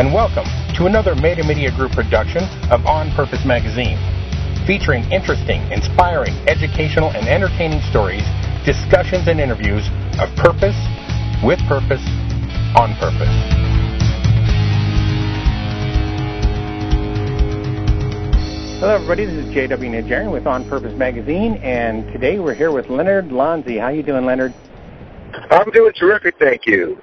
and welcome to another Meta Media Group production of On Purpose Magazine, featuring interesting, inspiring, educational, and entertaining stories, discussions, and interviews of purpose, with purpose, on purpose. Hello, everybody. This is J.W. Najarian with On Purpose Magazine, and today we're here with Leonard Lanzi. How you doing, Leonard? I'm doing terrific, thank you.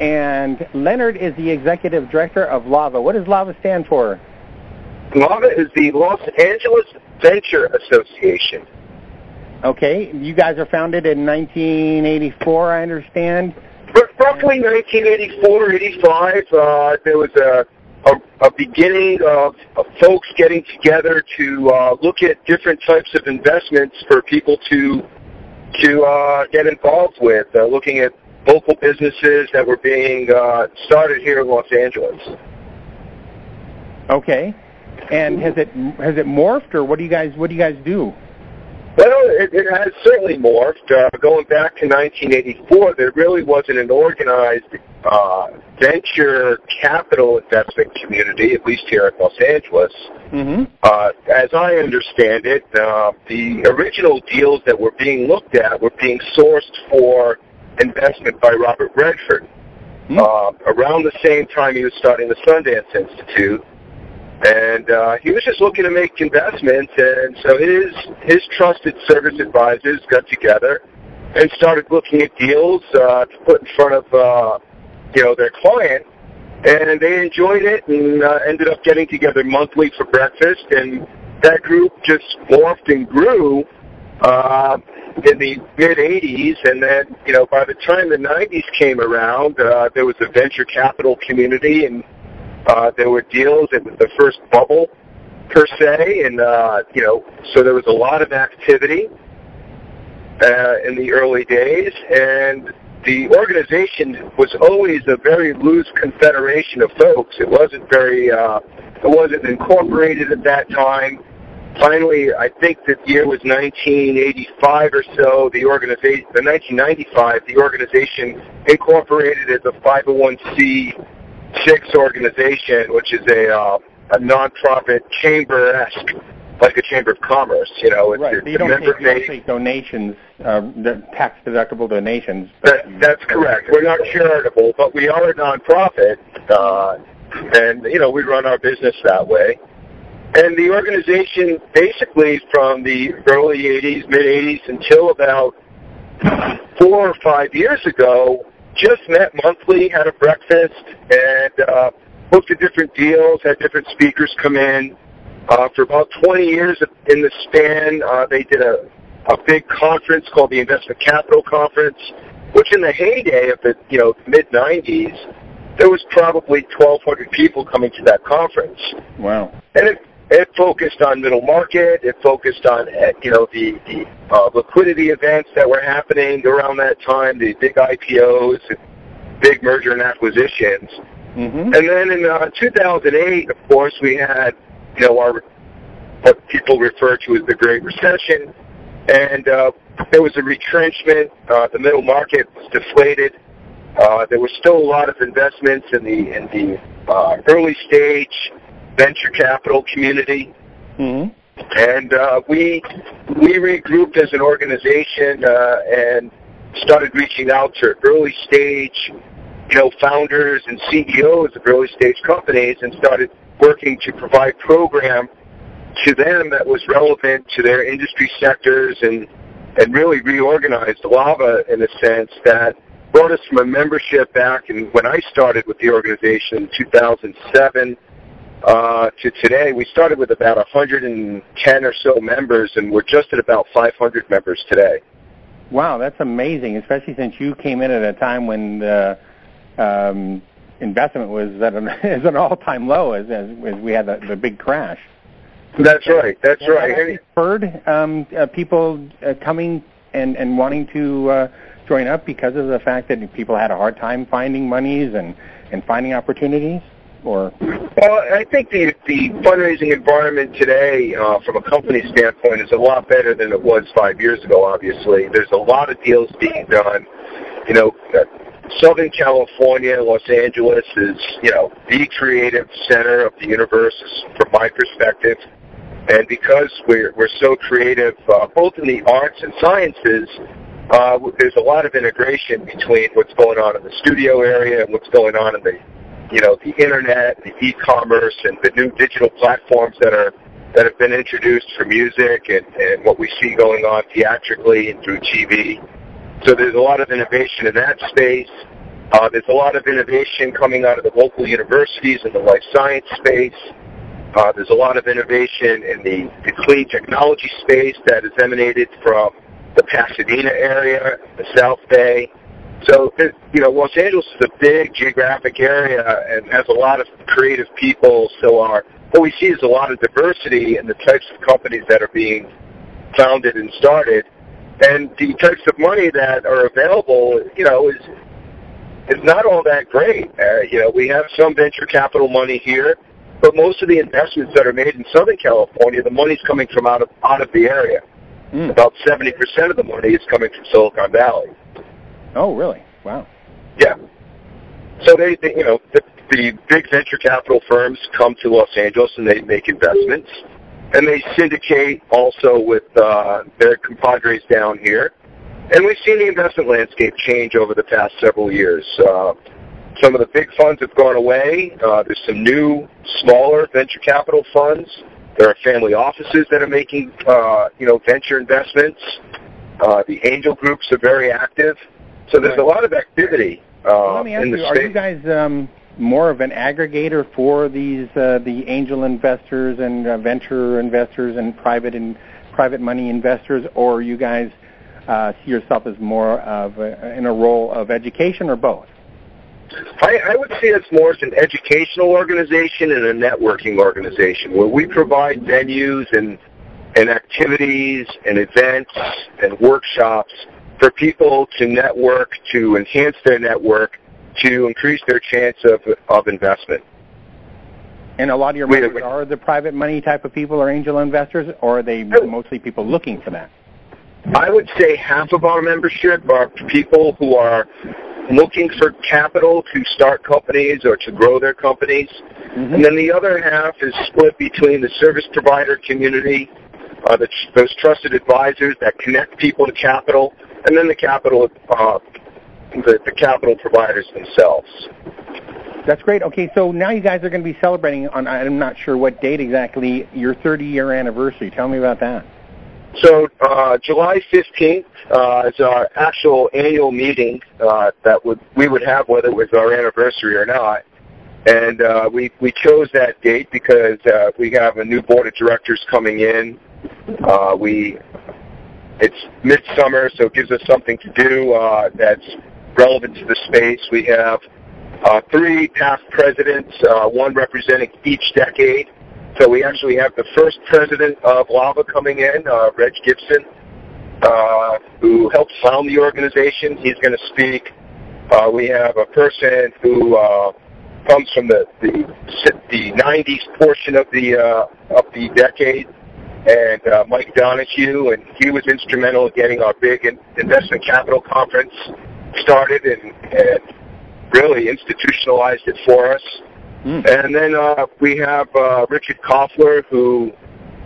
And Leonard is the executive director of LAVA. What does LAVA stand for? LAVA is the Los Angeles Venture Association. Okay, you guys are founded in 1984, I understand. Roughly 1984, 85. Uh, there was a, a, a beginning of, of folks getting together to uh, look at different types of investments for people to to uh, get involved with, uh, looking at local businesses that were being uh, started here in Los Angeles. Okay, and has it has it morphed, or what do you guys what do you guys do? Well, it, it has certainly morphed. Uh, going back to 1984, there really wasn't an organized uh, venture capital investment community, at least here in Los Angeles. Mm-hmm. Uh, as I understand it, uh, the original deals that were being looked at were being sourced for investment by Robert Redford. Hmm. Uh, around the same time he was starting the Sundance Institute, and uh, he was just looking to make investments, and so his his trusted service advisors got together and started looking at deals uh, to put in front of uh, you know their client, and they enjoyed it and uh, ended up getting together monthly for breakfast, and that group just morphed and grew uh, in the mid 80s, and then you know by the time the 90s came around, uh, there was a venture capital community and uh, there were deals. It was the first bubble per se, and uh, you know, so there was a lot of activity uh, in the early days, and the organization was always a very loose confederation of folks. It wasn't very, uh, it wasn't incorporated at that time. Finally, I think the year was 1985 or so. The organization, the 1995, the organization incorporated as a 501c six organization, which is a uh, a nonprofit chamber-esque, like a chamber of commerce. You know, it's, Right. it's you don't take, you don't take donations, uh, the tax deductible donations. That, that's correct. We're not charitable, but we are a nonprofit, uh, and you know we run our business that way. And the organization, basically from the early '80s, mid '80s until about four or five years ago, just met monthly, had a breakfast, and uh, looked at different deals, had different speakers come in. Uh, for about 20 years in the span, uh, they did a, a big conference called the Investment Capital Conference, which in the heyday of the you know mid 90s, there was probably 1,200 people coming to that conference, Wow. and it it focused on middle market. It focused on uh, you know the the uh, liquidity events that were happening around that time, the big IPOs, big merger and acquisitions. Mm-hmm. And then in uh, 2008, of course, we had, you know, our what people refer to as the Great Recession, and uh, there was a retrenchment. Uh, the middle market was deflated. Uh, there was still a lot of investments in the in the uh, early stage venture capital community, Mm-hmm. and uh, we we regrouped as an organization uh, and started reaching out to early stage, you know, founders and CEOs of early stage companies, and started working to provide program to them that was relevant to their industry sectors and and really reorganized Lava in a sense that brought us from a membership back in when I started with the organization in 2007 uh, to today. We started with about 110 or so members, and we're just at about 500 members today. Wow, that's amazing, especially since you came in at a time when the um, investment was at an, is an all-time low as, as, as we had the, the big crash. That's right. That's that right. actually spurred um, uh, people uh, coming and, and wanting to uh, join up because of the fact that people had a hard time finding monies and, and finding opportunities? Or Well, I think the the fundraising environment today, uh, from a company standpoint, is a lot better than it was five years ago. Obviously, there's a lot of deals being done. You know, uh, Southern California, Los Angeles is, you know, the creative center of the universe from my perspective. And because we're, we're so creative, uh, both in the arts and sciences, uh, there's a lot of integration between what's going on in the studio area and what's going on in the, you know, the internet, the e-commerce, and the new digital platforms that are that have been introduced for music and, and what we see going on theatrically and through TV. So there's a lot of innovation in that space. Uh, there's a lot of innovation coming out of the local universities in the life science space. Uh, there's a lot of innovation in the, the clean technology space that has emanated from the Pasadena area, the South Bay. So, you know, Los Angeles is a big geographic area and has a lot of creative people. So our what we see is a lot of diversity in the types of companies that are being founded and started, and the types of money that are available, you know, is is not all that great. Uh, you know, we have some venture capital money here, but most of the investments that are made in Southern California, the money's coming from out of out of the area. Mm. About seventy percent of the money is coming from Silicon Valley. Oh, really? Wow. Yeah. So they, they you know, the, the big venture capital firms come to Los Angeles and they make investments, and they syndicate also with uh, their compadres down here. And we've seen the investment landscape change over the past several years. Uh, some of the big funds have gone away. Uh, there's some new, smaller venture capital funds. There are family offices that are making, uh, you know, venture investments. Uh, the angel groups are very active. So there's a lot of activity uh, Let me ask in the you: space. Are you guys um, more of an aggregator for these uh, the angel investors and uh, venture investors and private and private money investors, or you guys uh, see yourself as more of a, in a role of education, or both? I, I would see us more as an educational organization and a networking organization where we provide venues and and activities and events and workshops for people to network, to enhance their network, to increase their chance of, of investment. And a lot of your members are the private money type of people or angel investors, or are they mostly people looking for that? I would say half of our membership are people who are looking for capital to start companies or to grow their companies. Mm-hmm. And then the other half is split between the service provider community, uh, the, those trusted advisors that connect people to capital, and then the capital uh, the, the capital providers themselves. That's great. Okay, so now you guys are going to be celebrating on I'm not sure what date exactly your 30 year anniversary. Tell me about that. So uh, July 15th uh, is our actual annual meeting uh, that would we would have whether it was our anniversary or not. And uh, we we chose that date because uh, we have a new board of directors coming in. Uh, we it's midsummer, so it gives us something to do uh, that's relevant to the space. We have uh, three past presidents, uh, one representing each decade. So we actually have the first president of Lava coming in, uh, Reg Gibson, uh, who helped found the organization. He's going to speak. Uh, we have a person who uh, comes from the, the the 90s portion of the uh, of the decade, and uh, Mike Donahue, and he was instrumental in getting our big investment capital conference started and, and really institutionalized it for us. Mm. And then uh, we have uh, Richard Koffler, who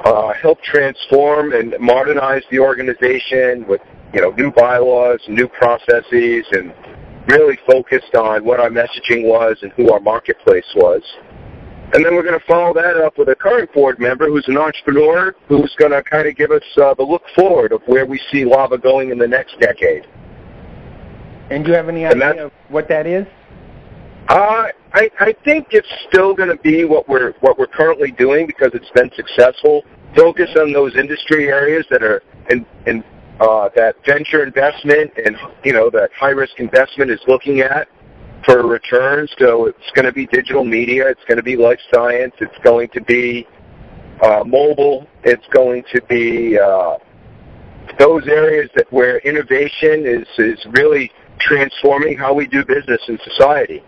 uh, helped transform and modernize the organization with you know new bylaws, new processes, and really focused on what our messaging was and who our marketplace was. And then we're going to follow that up with a current board member who's an entrepreneur who's going to kind of give us uh, the look forward of where we see lava going in the next decade. And do you have any idea of what that is? Uh, I, I think it's still going to be what we're what we're currently doing because it's been successful. Focus on those industry areas that are in, in uh, that venture investment and you know that high risk investment is looking at for returns. So it's going to be digital media. It's going to be life science. It's going to be uh, mobile. It's going to be uh, those areas that where innovation is is really transforming how we do business in society.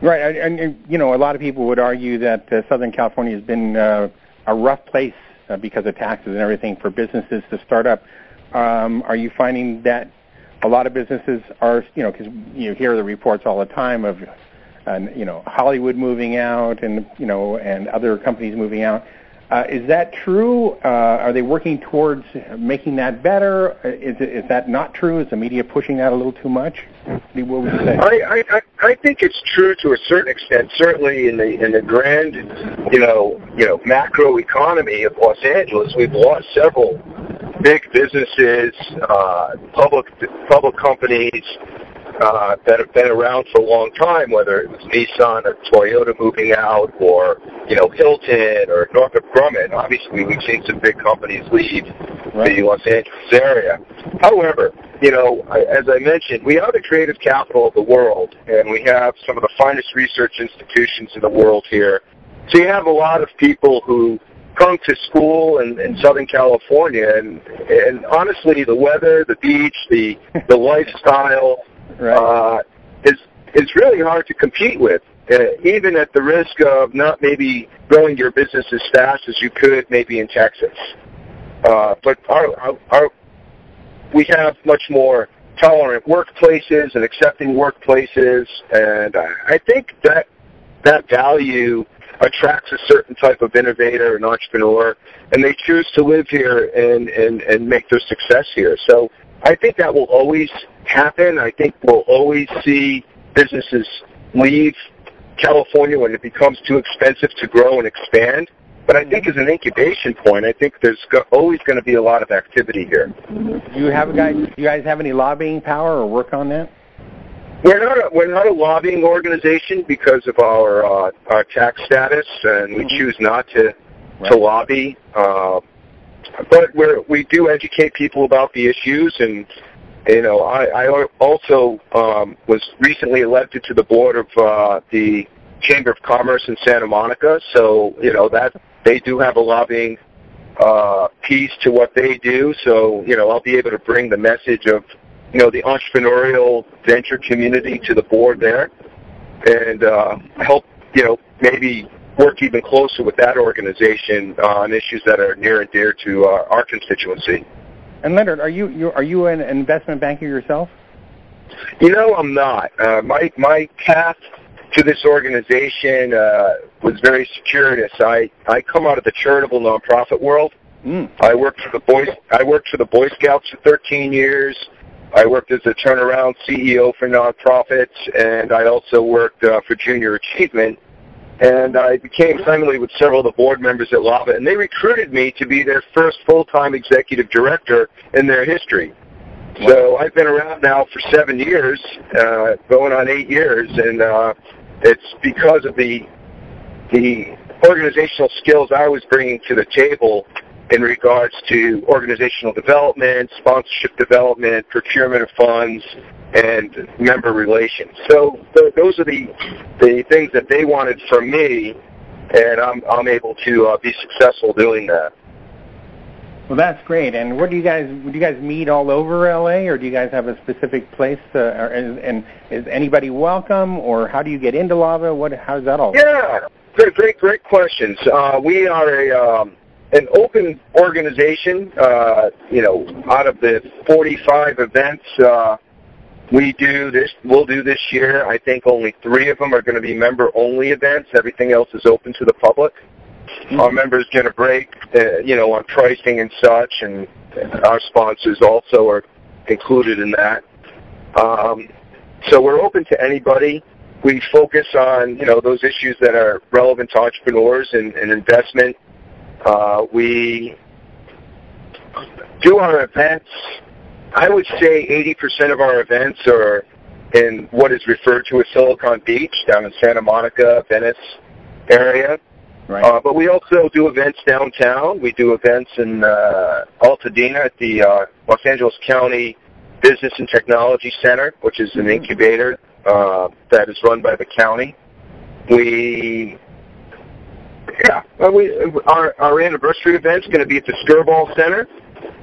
Right, and, and you know, a lot of people would argue that uh, Southern California has been uh, a rough place uh, because of taxes and everything for businesses to start up. Um, are you finding that a lot of businesses are, you know, because you hear the reports all the time of, uh, you know, Hollywood moving out and you know and other companies moving out. Uh, is that true? Uh, are they working towards making that better? Is, is that not true? Is the media pushing that a little too much? What would you say? I, I, I think it's true to a certain extent. Certainly, in the in the grand, you know, you know, macro economy of Los Angeles, we've lost several big businesses, uh, public public companies, uh, that have been around for a long time, whether it was Nissan or Toyota moving out, or you know Hilton or Northrop Grumman. Obviously, we've seen some big companies leave right. the Los Angeles area. However, you know, as I mentioned, we are the creative capital of the world, and we have some of the finest research institutions in the world here. So you have a lot of people who come to school in, in Southern California, and and honestly, the weather, the beach, the the lifestyle, right. uh, is is really hard to compete with, uh, even at the risk of not maybe growing your business as fast as you could maybe in Texas. Uh, but our, our, our we have much more tolerant workplaces and accepting workplaces, and I, I think that that value attracts a certain type of innovator and entrepreneur, and they choose to live here and, and, and make their success here. So I think that will always happen. I think we'll always see businesses leave California when it becomes too expensive to grow and expand. But I think as an incubation point, I think there's go- always going to be a lot of activity here. Do you have guys? Do you guys have any lobbying power or work on that? We're not a, we're not a lobbying organization because of our uh, our tax status, and we mm-hmm. choose not to right. to lobby. Uh, but we we do educate people about the issues, and you know, I, I also um, was recently elected to the board of uh, the Chamber of Commerce in Santa Monica. So you know that they do have a lobbying uh, piece to what they do. So you know, I'll be able to bring the message of you know the entrepreneurial venture community to the board there, and uh, help you know maybe work even closer with that organization on issues that are near and dear to uh, our constituency. And Leonard, are you, you are you an investment banker yourself? You know, I'm not. Uh, my my path to this organization uh, was very circuitous. I I come out of the charitable nonprofit world. Mm. I worked for the boy I worked for the Boy Scouts for 13 years. I worked as a turnaround CEO for nonprofits, and I also worked uh, for Junior Achievement and I became friendly with several of the board members at Lava, and they recruited me to be their first full-time executive director in their history. So I've been around now for seven years, uh, going on eight years, and uh, it's because of the the organizational skills I was bringing to the table in regards to organizational development, sponsorship development, procurement of funds, and member relations. So th- those are the the things that they wanted from me, and I'm I'm able to uh, be successful doing that. Well, that's great. And where do you guys do you guys meet all over LA, or do you guys have a specific place? To, or, and, and is anybody welcome, or how do you get into Lava? What how does that all? Yeah, great, great, great questions. Uh, we are a um, an open organization. Uh, you know, out of the 45 events. Uh, we do this. We'll do this year. I think only three of them are going to be member-only events. Everything else is open to the public. Mm-hmm. Our members get a break, uh, you know, on pricing and such, and our sponsors also are included in that. Um, so we're open to anybody. We focus on, you know, those issues that are relevant to entrepreneurs and, and investment. Uh, we do our events I would say 80% of our events are in what is referred to as Silicon Beach, down in Santa Monica, Venice area. Right. Uh, but we also do events downtown. We do events in uh, Altadena at the uh, Los Angeles County Business and Technology Center, which is an mm-hmm. incubator uh, that is run by the county. We, yeah, well, we our our anniversary event is going to be at the Skirball Center.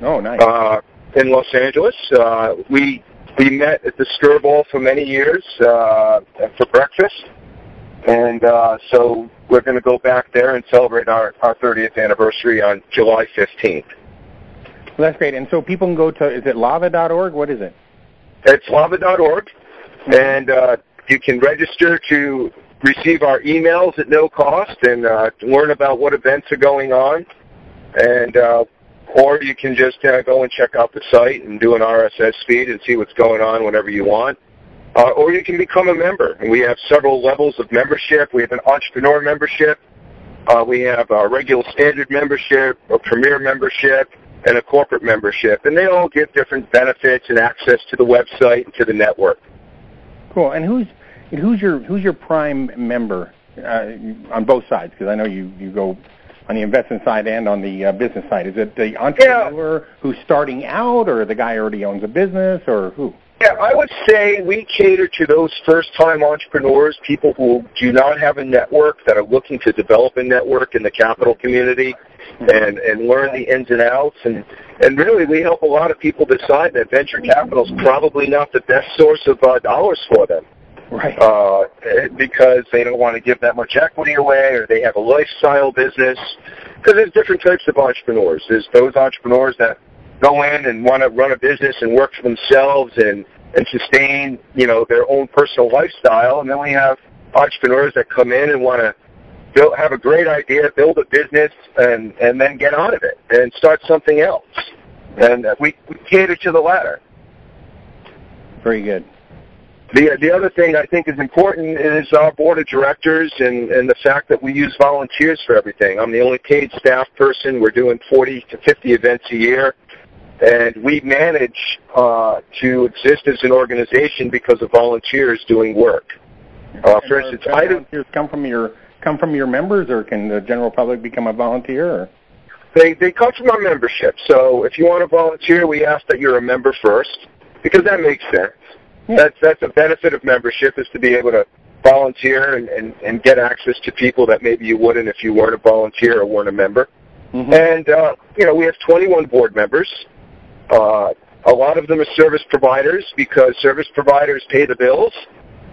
Oh, nice. Uh, in Los Angeles. Uh, we we met at the Skirball for many years uh, for breakfast, and uh, so we're going to go back there and celebrate our, our 30th anniversary on July 15th. Well, that's great. And so people can go to is it lava.org? What is it? It's lava.org, and uh, you can register to receive our emails at no cost and uh, learn about what events are going on. And uh, or you can just uh, go and check out the site and do an RSS feed and see what's going on whenever you want. Uh, or you can become a member. And we have several levels of membership. We have an entrepreneur membership. Uh, we have a regular standard membership, a premier membership, and a corporate membership. And they all give different benefits and access to the website and to the network. Cool. And who's who's your who's your prime member uh, on both sides? Because I know you you go on the investment side and on the uh, business side. Is it the entrepreneur yeah. who's starting out, or the guy already owns a business, or who? Yeah, I would say we cater to those first-time entrepreneurs, people who do not have a network that are looking to develop a network in the capital community mm-hmm. and and learn the ins and outs. And and really, we help a lot of people decide that venture capital is probably not the best source of uh, dollars for them. Right. Uh, because they don't want to give that much equity away, or they have a lifestyle business. Because there's different types of entrepreneurs. There's those entrepreneurs that go in and want to run a business and work for themselves and and sustain, you know, their own personal lifestyle. And then we have entrepreneurs that come in and want to build, have a great idea, build a business, and and then get out of it and start something else. And we, we cater to the latter. Very good. The the other thing I think is important is our board of directors and and the fact that we use volunteers for everything. I'm the only paid staff person. We're doing 40 to 50 events a year and we manage uh, to exist as an organization because of volunteers doing work. Uh, for instance, I volunteers come from your come from your members, or can the general public become a volunteer? Or? They they come from our membership. So if you want to volunteer, we ask that you're a member first, because that makes sense. Yeah. That's that's a benefit of membership is to be able to volunteer and, and, and get access to people that maybe you wouldn't if you weren't a volunteer or weren't a member. Mm-hmm. And uh, you know we have 21 board members. Uh, a lot of them are service providers because service providers pay the bills.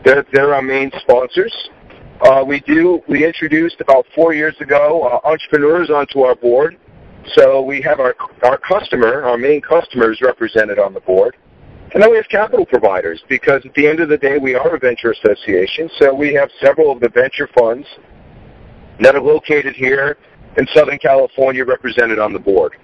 They're, they're our main sponsors. Uh, we do. We introduced about four years ago uh, entrepreneurs onto our board. So we have our our customer, our main customers represented on the board. And then we have capital providers because at the end of the day, we are a venture association. So we have several of the venture funds that are located here in Southern California represented on the board.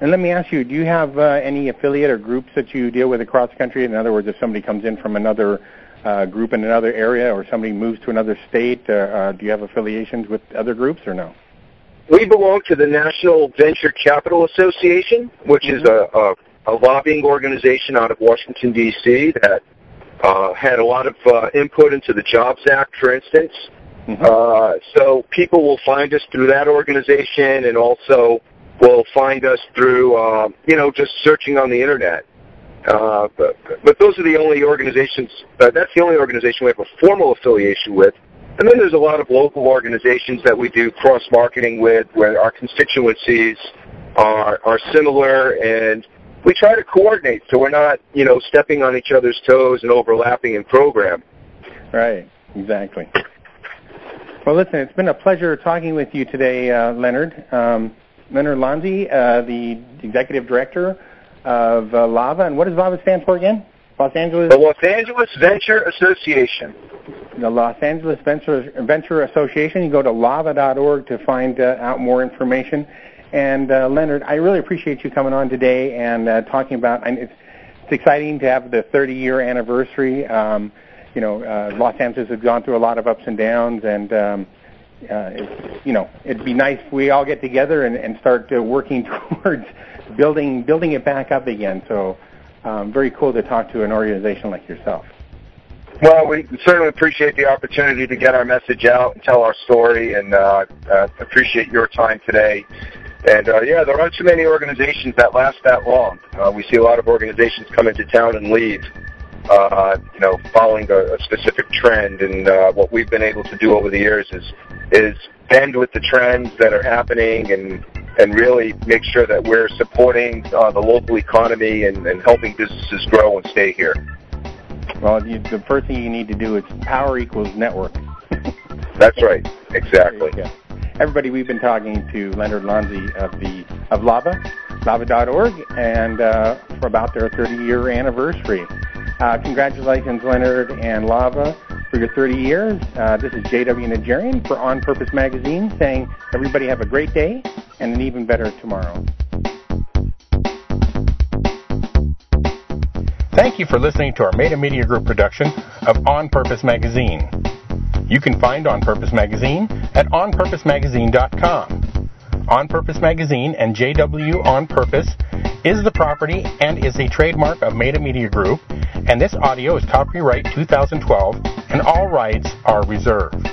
And let me ask you, do you have uh, any affiliate or groups that you deal with across the country? In other words, if somebody comes in from another uh, group in another area or somebody moves to another state, uh, uh, do you have affiliations with other groups or no? We belong to the National Venture Capital Association, which mm-hmm. is a, a a lobbying organization out of Washington, D.C. that uh, had a lot of uh, input into the Jobs Act, for instance. Mm-hmm. Uh, so people will find us through that organization and also will find us through, uh, you know, just searching on the Internet. Uh, but, but those are the only organizations, uh, that's the only organization we have a formal affiliation with. And then there's a lot of local organizations that we do cross-marketing with where our constituencies are, are similar and we try to coordinate so we're not, you know, stepping on each other's toes and overlapping in program. Right, exactly. Well, listen, it's been a pleasure talking with you today, uh, Leonard. Um, Leonard Lanzi, uh, the executive director of uh, LAVA. And what does LAVA stand for again? Los Angeles? The Los Angeles Venture Association. The Los Angeles Venture, Venture Association. You go to lava.org to find uh, out more information. And uh, Leonard, I really appreciate you coming on today and uh, talking about. And it's, it's exciting to have the 30-year anniversary. Um, you know, uh, Los Angeles has gone through a lot of ups and downs, and um, uh, it's, you know, it'd be nice if we all get together and, and start uh, working towards building building it back up again. So, um, very cool to talk to an organization like yourself. Well, we certainly appreciate the opportunity to get our message out and tell our story, and uh, uh, appreciate your time today. And uh, yeah, there aren't too many organizations that last that long. Uh, we see a lot of organizations come into town and leave, uh, you know, following a, a specific trend. And uh, what we've been able to do over the years is is bend with the trends that are happening and and really make sure that we're supporting uh, the local economy and, and helping businesses grow and stay here. Well, you, the first thing you need to do is power equals network. That's right. Exactly everybody, we've been talking to Leonard Lanzi of the of Lava. lava.org and uh, for about their 30 year anniversary. Uh, congratulations, Leonard and Lava, for your 30 years. Uh, this is J.W. Najarian for On Purpose Magazine saying everybody have a great day and an even better tomorrow. Thank you for listening to our Meta Media Group production of On Purpose Magazine. You can find On Purpose Magazine at onpurposemagazine.com. On Purpose Magazine and JW On Purpose is the property and is a trademark of Meta Media Group, and this audio is copyright 2012, and all rights are reserved.